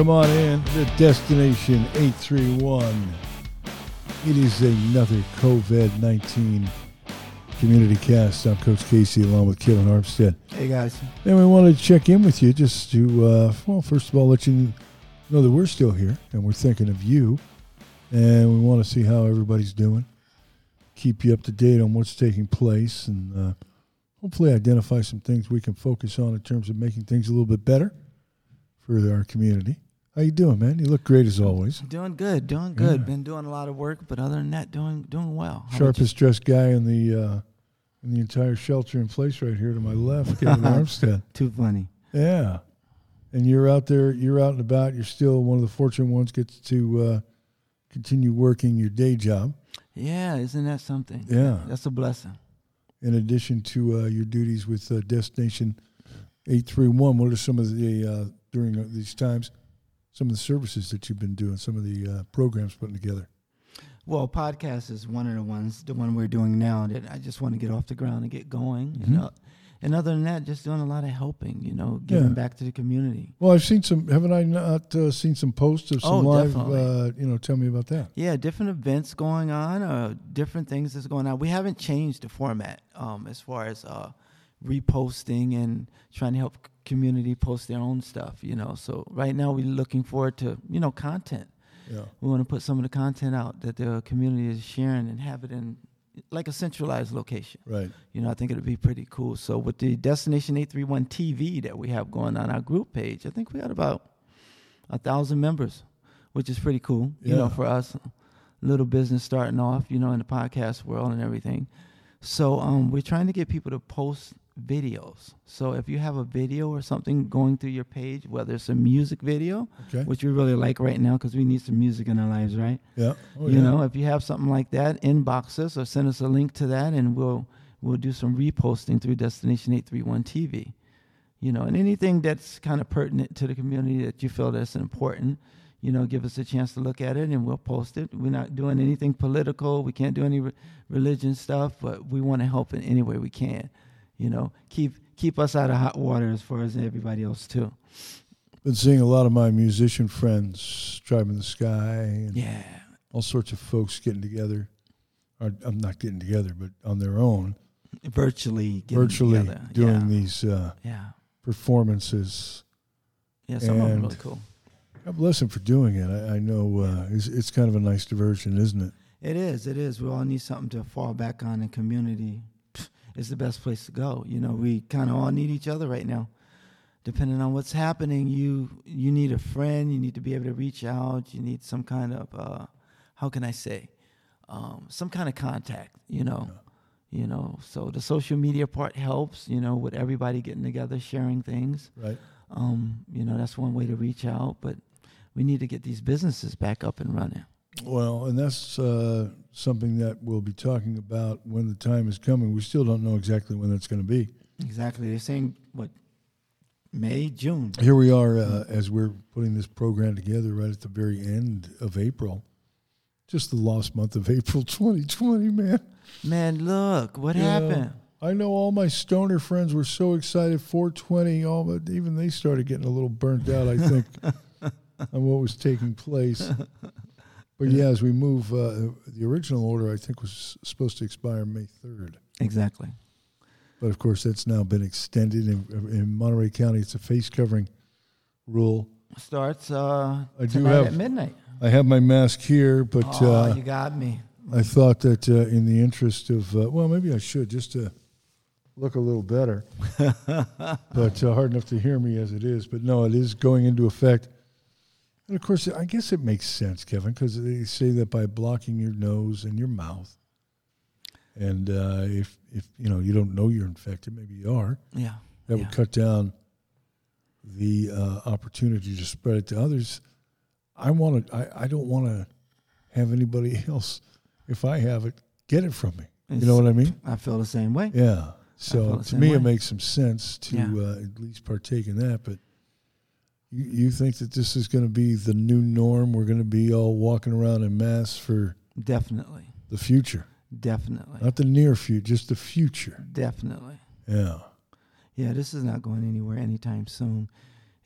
come on in. The Destination 831. It is another COVID 19 community cast. I'm Coach Casey along with Kevin Armstead. Hey guys. And we wanted to check in with you just to, uh, well, first of all, let you know that we're still here and we're thinking of you. And we want to see how everybody's doing, keep you up to date on what's taking place, and uh, hopefully identify some things we can focus on in terms of making things a little bit better for our community. How you doing, man? You look great as always. Doing good, doing good. Yeah. Been doing a lot of work, but other than that, doing doing well. How Sharpest dressed guy in the uh, in the entire shelter in place right here to my left, Kevin Armstead. Too funny. Yeah, and you're out there. You're out and about. You're still one of the fortunate ones gets to uh, continue working your day job. Yeah, isn't that something? Yeah. That's a blessing. In addition to uh, your duties with uh, Destination Eight Three One, what are some of the uh, during these times? Some of the services that you've been doing, some of the uh, programs putting together. Well, podcast is one of the ones, the one we're doing now that I just want to get off the ground and get going. Mhm. And, uh, and other than that, just doing a lot of helping, you know, giving Yeah. back to the community. Well, I've seen some. Haven't I not uh, seen some posts of some Oh, live? Uh, you know, tell me about that. Yeah, different events going on, uh, different things that's going on. We haven't changed the format um, as far as uh, reposting and trying to help community post their own stuff. You know, so right now we're looking forward to you know content. Yeah. We want to put some of the content out that the community is sharing and have it in like a centralized location. Right. You know, I think it'd be pretty cool. So with the Destination 831 TV that we have going on our group page, I think we got about a thousand members, which is pretty cool. You know, for us, little business starting off, you know, in the podcast world and everything. So um, we're trying to get people to post videos. So if you have a video or something going through your page, whether it's a music video, Okay. which we really like right now because we need some music in our lives, right? Yeah. Oh, you yeah. know, if you have something like that, inbox us or send us a link to that, and we'll we'll do some reposting through Destination Eight Three One TV. You know, and anything that's kind of pertinent to the community that you feel that's important, you know, give us a chance to look at it, and we'll post it. We're not doing anything political. We can't do any re- religion stuff, but we want to help in any way we can. You know, keep keep us out of hot water as far as everybody else too. Been seeing a lot of my musician friends driving the sky and Yeah, all sorts of folks getting together. Or, I'm not getting together, but on their own, virtually, getting virtually together. doing yeah. these uh, Yeah, performances. yeah, some of them And- really cool. God bless them for doing it. I, I know uh, it's, it's kind of a nice diversion, isn't it? It is. It is. We all need something to fall back on. in community is the best place to go. You know, we kind of all need each other right now. Depending on what's happening, you you need a friend. You need to be able to reach out. You need some kind of uh, how can I say, um, some kind of contact. You know, you know. So the social media part helps. You know, with everybody getting together, sharing things. Right. Um, you know, that's one way to reach out. But we need to get these businesses back up and running. Well, and that's uh, something that we'll be talking about when the time is coming. We still don't know exactly when that's going to be. Exactly. They're saying what May, June. Here we are uh, as we're putting this program together right at the very end of April. Just the lost month of April 2020, man. Man, look what You know, happened. I know all my stoner friends were so excited. 420, all but even they started getting a little burnt out. I think on what was taking place. But yeah, as we move, uh, the original order I think was supposed to expire May 3rd. Exactly. But of course, that's now been extended. In, in Monterey County, it's a face covering rule. Starts uh, I do have- at midnight. I have my mask here, but oh, uh, you got me. I thought that uh, in the interest of, uh, well, maybe I should just to look a little better. but uh, hard enough to hear me as it is. But no, it is going into effect. And of course, I guess it makes sense, Kevin, because they say that by blocking your nose and your mouth, and uh, if if you know you don't know you're infected, maybe you are, Yeah. that yeah. would cut down the uh, opportunity to spread it to others. I want to. I, I don't want to have anybody else, if I have it, get it from me. You know what I mean? I feel the same way. Yeah. So to me, it makes some sense to Yeah. uh, at least partake in that. But you, you think that this is going to be the new norm? We're going to be all walking around in masks for Definitely. the future, Definitely. not the near future, just the future. Definitely. Yeah. Yeah, this is not going anywhere anytime soon.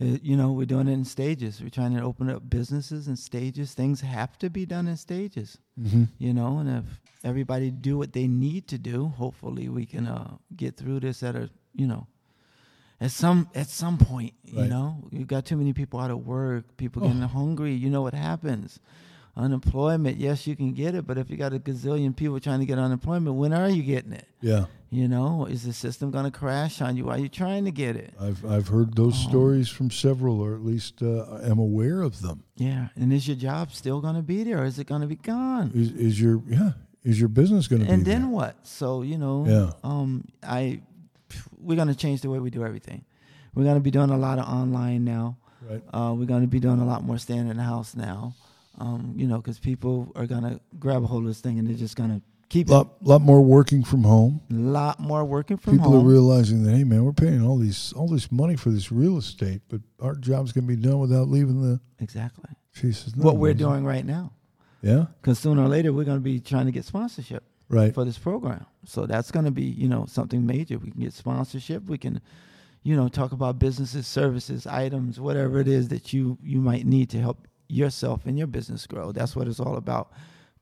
Uh, you know, we're doing it in stages. We're trying to open up businesses in stages. Things have to be done in stages. Mm-hmm. You know, and if everybody do what they need to do, hopefully we can uh, get through this at a you know at some at some point. you know, you've got too many people out of work, people Oh. getting hungry. You know what happens. Unemployment, yes, you can get it, but if you got a gazillion people trying to get unemployment, when are you getting it? Yeah, You know, is the system going to crash on you Are you're trying to get it? I've I've heard those Oh. stories from several, or at least uh, am aware of them. Yeah, and is your job still going to be there, or is it going to be gone? Is is your yeah? Is your business going to be there? and then there? what? So you know, Yeah. um, I we're gonna change the way we do everything. We're gonna be doing a lot of online now. Right. Uh, we're gonna be doing a lot more staying in the house now. Um, you know, because people are gonna grab a hold of this thing and they're just gonna keep lot a lot more working from home. a lot more working from People home. People are realizing that hey man, we're paying all these all this money for this real estate, but our job's going to be done without leaving the. exactly says, "No, what we're doing right now. Yeah. Because sooner or later we're gonna be trying to get sponsorship. Right. for this program. So that's going to be, you know, something major. We can get sponsorship. We can, you know, talk about businesses, services, items, whatever it is that you you might need to help yourself and your business grow. That's what it's all about.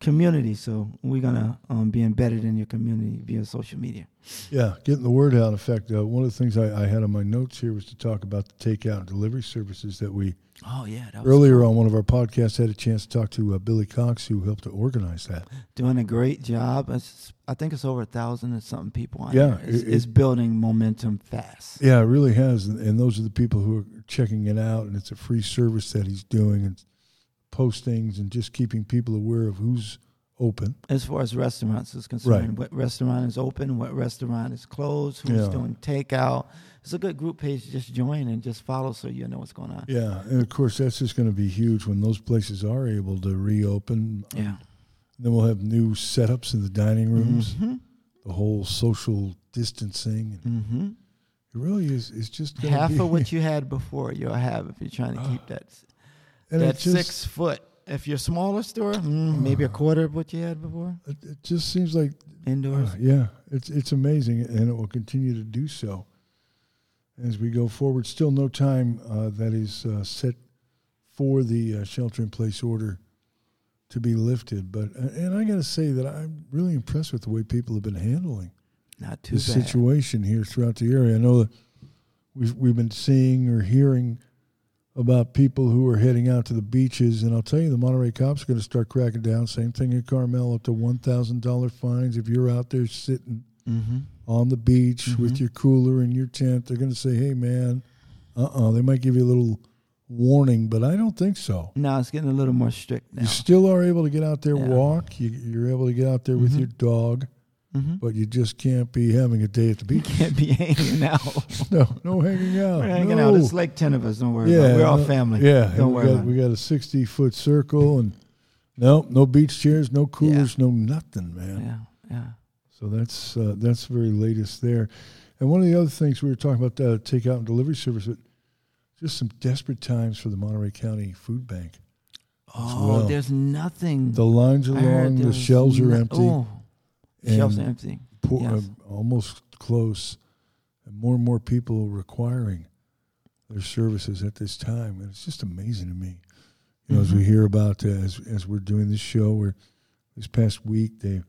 Community. So we're gonna um, be embedded in your community via social media. Yeah, getting the word out. In fact, uh, one of the things I, I had on my notes here was to talk about the takeout and delivery services that we Oh yeah, earlier on one of our podcasts had a chance to talk to uh, Billy Cox, who helped to organize that. doing a great job. It's, I think it's over a thousand and something people on Yeah. It's, it- it's building momentum fast. Yeah, it really has, and, and those are the people who are checking it out, and it's a free service that he's doing, and postings, and just keeping people aware of who's open. as far as restaurants is concerned. Right. What restaurant is open, what restaurant is closed, who's Yeah. doing takeout. It's a good group page. to Just join and just follow so you know what's going on. Yeah, and of course that's just going to be huge when those places are able to reopen. Yeah. Then we'll have new setups in the dining rooms, hmm the whole social distancing. And hmm it really is. It's just Half be, of what you had before you'll have if you're trying to keep that and that just, six foot. If you're smaller store, mm, maybe a quarter of what you had before It, it just seems like indoors. Uh, yeah, it's it's amazing, and it will continue to do so as we go forward. Still, no time uh, that is uh, set for the uh, shelter-in-place order to be lifted. But uh, and I got to say that I'm really impressed with the way people have been handling Not too the bad. situation here throughout the area. I know that we've we've been seeing or hearing about people who are heading out to the beaches, and I'll tell you, the Monterey cops are going to start cracking down. Same thing in Carmel, up to one thousand dollar fines if you're out there sitting hmm on the beach with Mhm. your cooler and your tent. They're going to say, "Hey, man, uh, uh They might give you a little warning, but I don't think so. Now it's getting a little more strict now. You still are able to get out there, Yeah. walk. You, you're able to get out there with Mhm. your dog, hmm but you just can't be having a day at the beach. You can't be hanging out. no, no hanging out. We're hanging no. out. It's like ten of us. Don't worry. about. We're all no- family. Yeah, Don't we worry got, we got a sixty foot circle, and no, no beach chairs, no coolers, Yeah. no nothing, man. Yeah. Yeah. So that's uh, that's the very latest there. And one of the other things we were talking about uh, takeout and delivery service, but just some desperate times for the Monterey County Food Bank. Oh, well. there's nothing. The lines are long, the shelves are empty, Oh, shelves empty. po- yes. uh, almost close, and more and more people requiring their services at this time, and it's just amazing to me. You know, as we Mhm. hear about uh, as as we're doing this show, where this past week they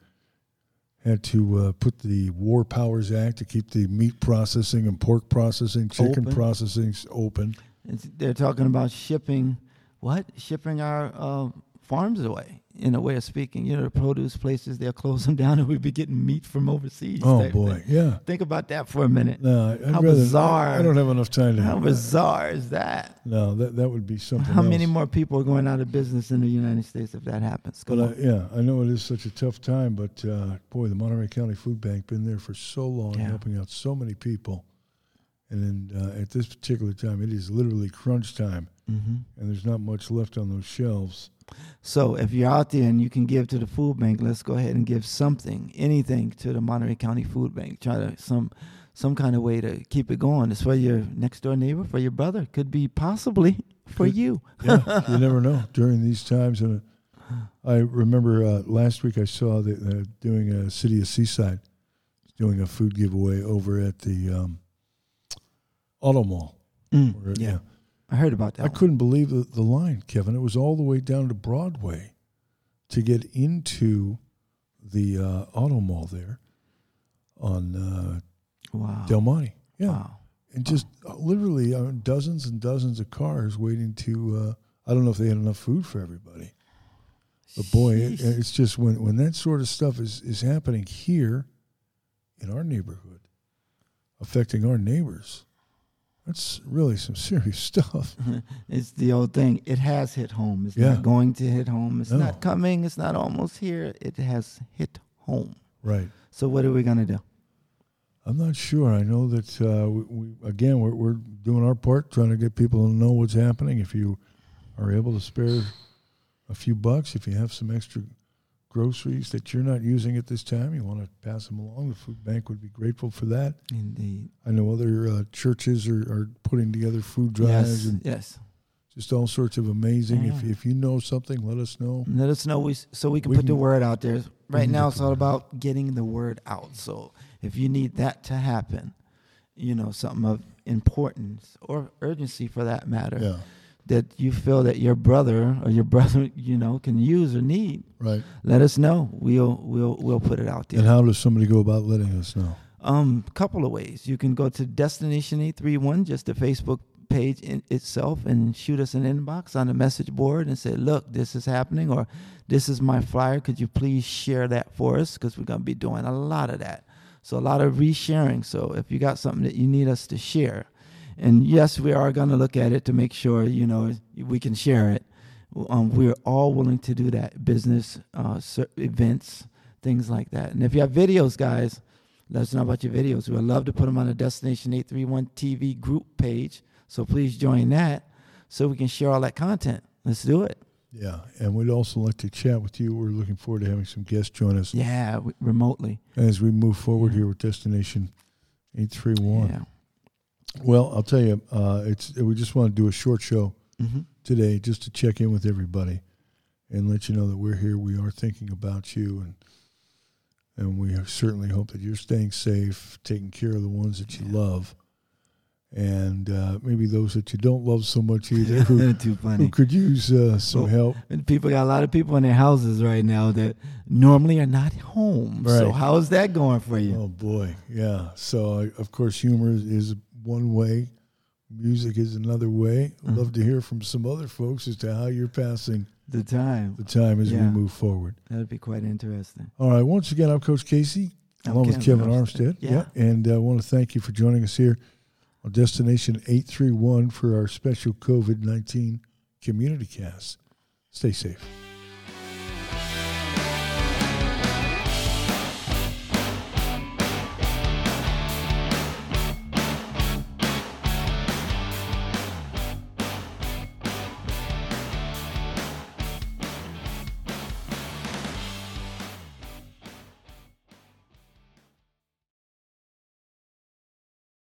had to uh, put the War Powers Act to keep the meat processing and pork processing, chicken Open. processing open. It's, they're talking about shipping, what? Shipping our uh, farms away, in a way of speaking. You know, the produce places, they'll close them down and we'd be getting meat from overseas. Oh boy, thing. yeah. Think about that for a minute. No, I- I'd How rather, bizarre. I, I don't have enough time to. How bizarre is that? No, that that would be something. How many more people are going out of business in the United States if that happens? Come But uh, yeah, I know it is such a tough time, but uh, boy, the Monterey County Food Bank been there for so long, Yeah. helping out so many people. And then uh, at this particular time, it is literally crunch time, hmm and there's not much left on those shelves. So if you're out there and you can give to the food bank, let's go ahead and give something, anything to the Monterey County Food Bank. Try to some some kind of way to keep it going. It's for your next door neighbor, for your brother, could be possibly for Could- you. Yeah, you never know during these times. And uh, I remember uh, last week I saw that uh, doing a city of Seaside doing a food giveaway over at the um, Auto Mall. Mm, Or, yeah, I heard about that. I one. couldn't believe the, the line, Kevin. It was all the way down to Broadway to get into the uh, auto mall there on uh, Wow. Del Monte. Yeah. Wow. And just uh, literally uh, dozens and dozens of cars waiting to. Uh, I don't know if they had enough food for everybody. But boy, it, it's just when, when that sort of stuff is, is happening here in our neighborhood, affecting our neighbors, that's really some serious stuff. it's the old thing. It has hit home. It's Yeah. not going to hit home. It's No. not coming. It's not almost here. It has hit home. Right. So what are we gonna do? I'm not sure. I know that uh, we, we again we're, we're doing our part, trying to get people to know what's happening. If you are able to spare a few bucks, if you have some extra groceries that you're not using at this time, you want to pass them along. The food bank would be grateful for that. Indeed. I know other uh, churches are, are putting together food drives Yes. and Yes. just all sorts of amazing. If Yeah. if you know something, let us know. Let us know we so we can We put the word out there. Right now, it's all about getting the word out. So if you need that to happen, you know, something of importance or urgency for that matter, Yeah. That you feel that your brother or your brother, you know, can use or need, Right. let us know. We'll we'll we'll put it out there. And how does somebody go about letting us know? Um, couple of ways. You can go to Destination Eight Three One, just the Facebook page in itself, and shoot us an inbox on the message board and say, "Look, this is happening," or "This is my flyer. Could you please share that for us?" Because we're gonna be doing a lot of that. So a lot of resharing. So if you got something that you need us to share, and yes, we are gonna look at it to make sure you know we can share it. Um, we're all willing to do that. Business uh, events, things like that. And if you have videos, guys. Let us know about your videos. We would love to put them on the Destination 831 TV group page. So please join that so we can share all that content. Let's do it. Yeah, and we'd also like to chat with you. We're looking forward to having some guests join us Yeah, w- remotely. as we move forward Yeah. here with Destination 831. Yeah. Well, I'll tell you, uh, it's we just want to do a short show hmm today just to check in with everybody and let you know that we're here. We are thinking about you, and and we certainly hope that you're staying safe, taking care of the ones that you Yeah. love, and uh, maybe those that you don't love so much either, who, Too who could use uh, some Well, help. And people got a lot of people in their houses right now that normally are not home. Right. So how's that going for you? Oh boy, yeah. So of course, humor is, is one way. Music is another way. I'd Mhm. love to hear from some other folks as to how you're passing The time. the time as Yeah. we move forward. That'd be quite interesting. All right. Once again, I'm Coach Casey, I'm along with Kevin Kevin Armstead. Armstead. Yeah. And uh, I want to thank you for joining us here on Destination 831 for our special COVID 19 community cast. Stay safe.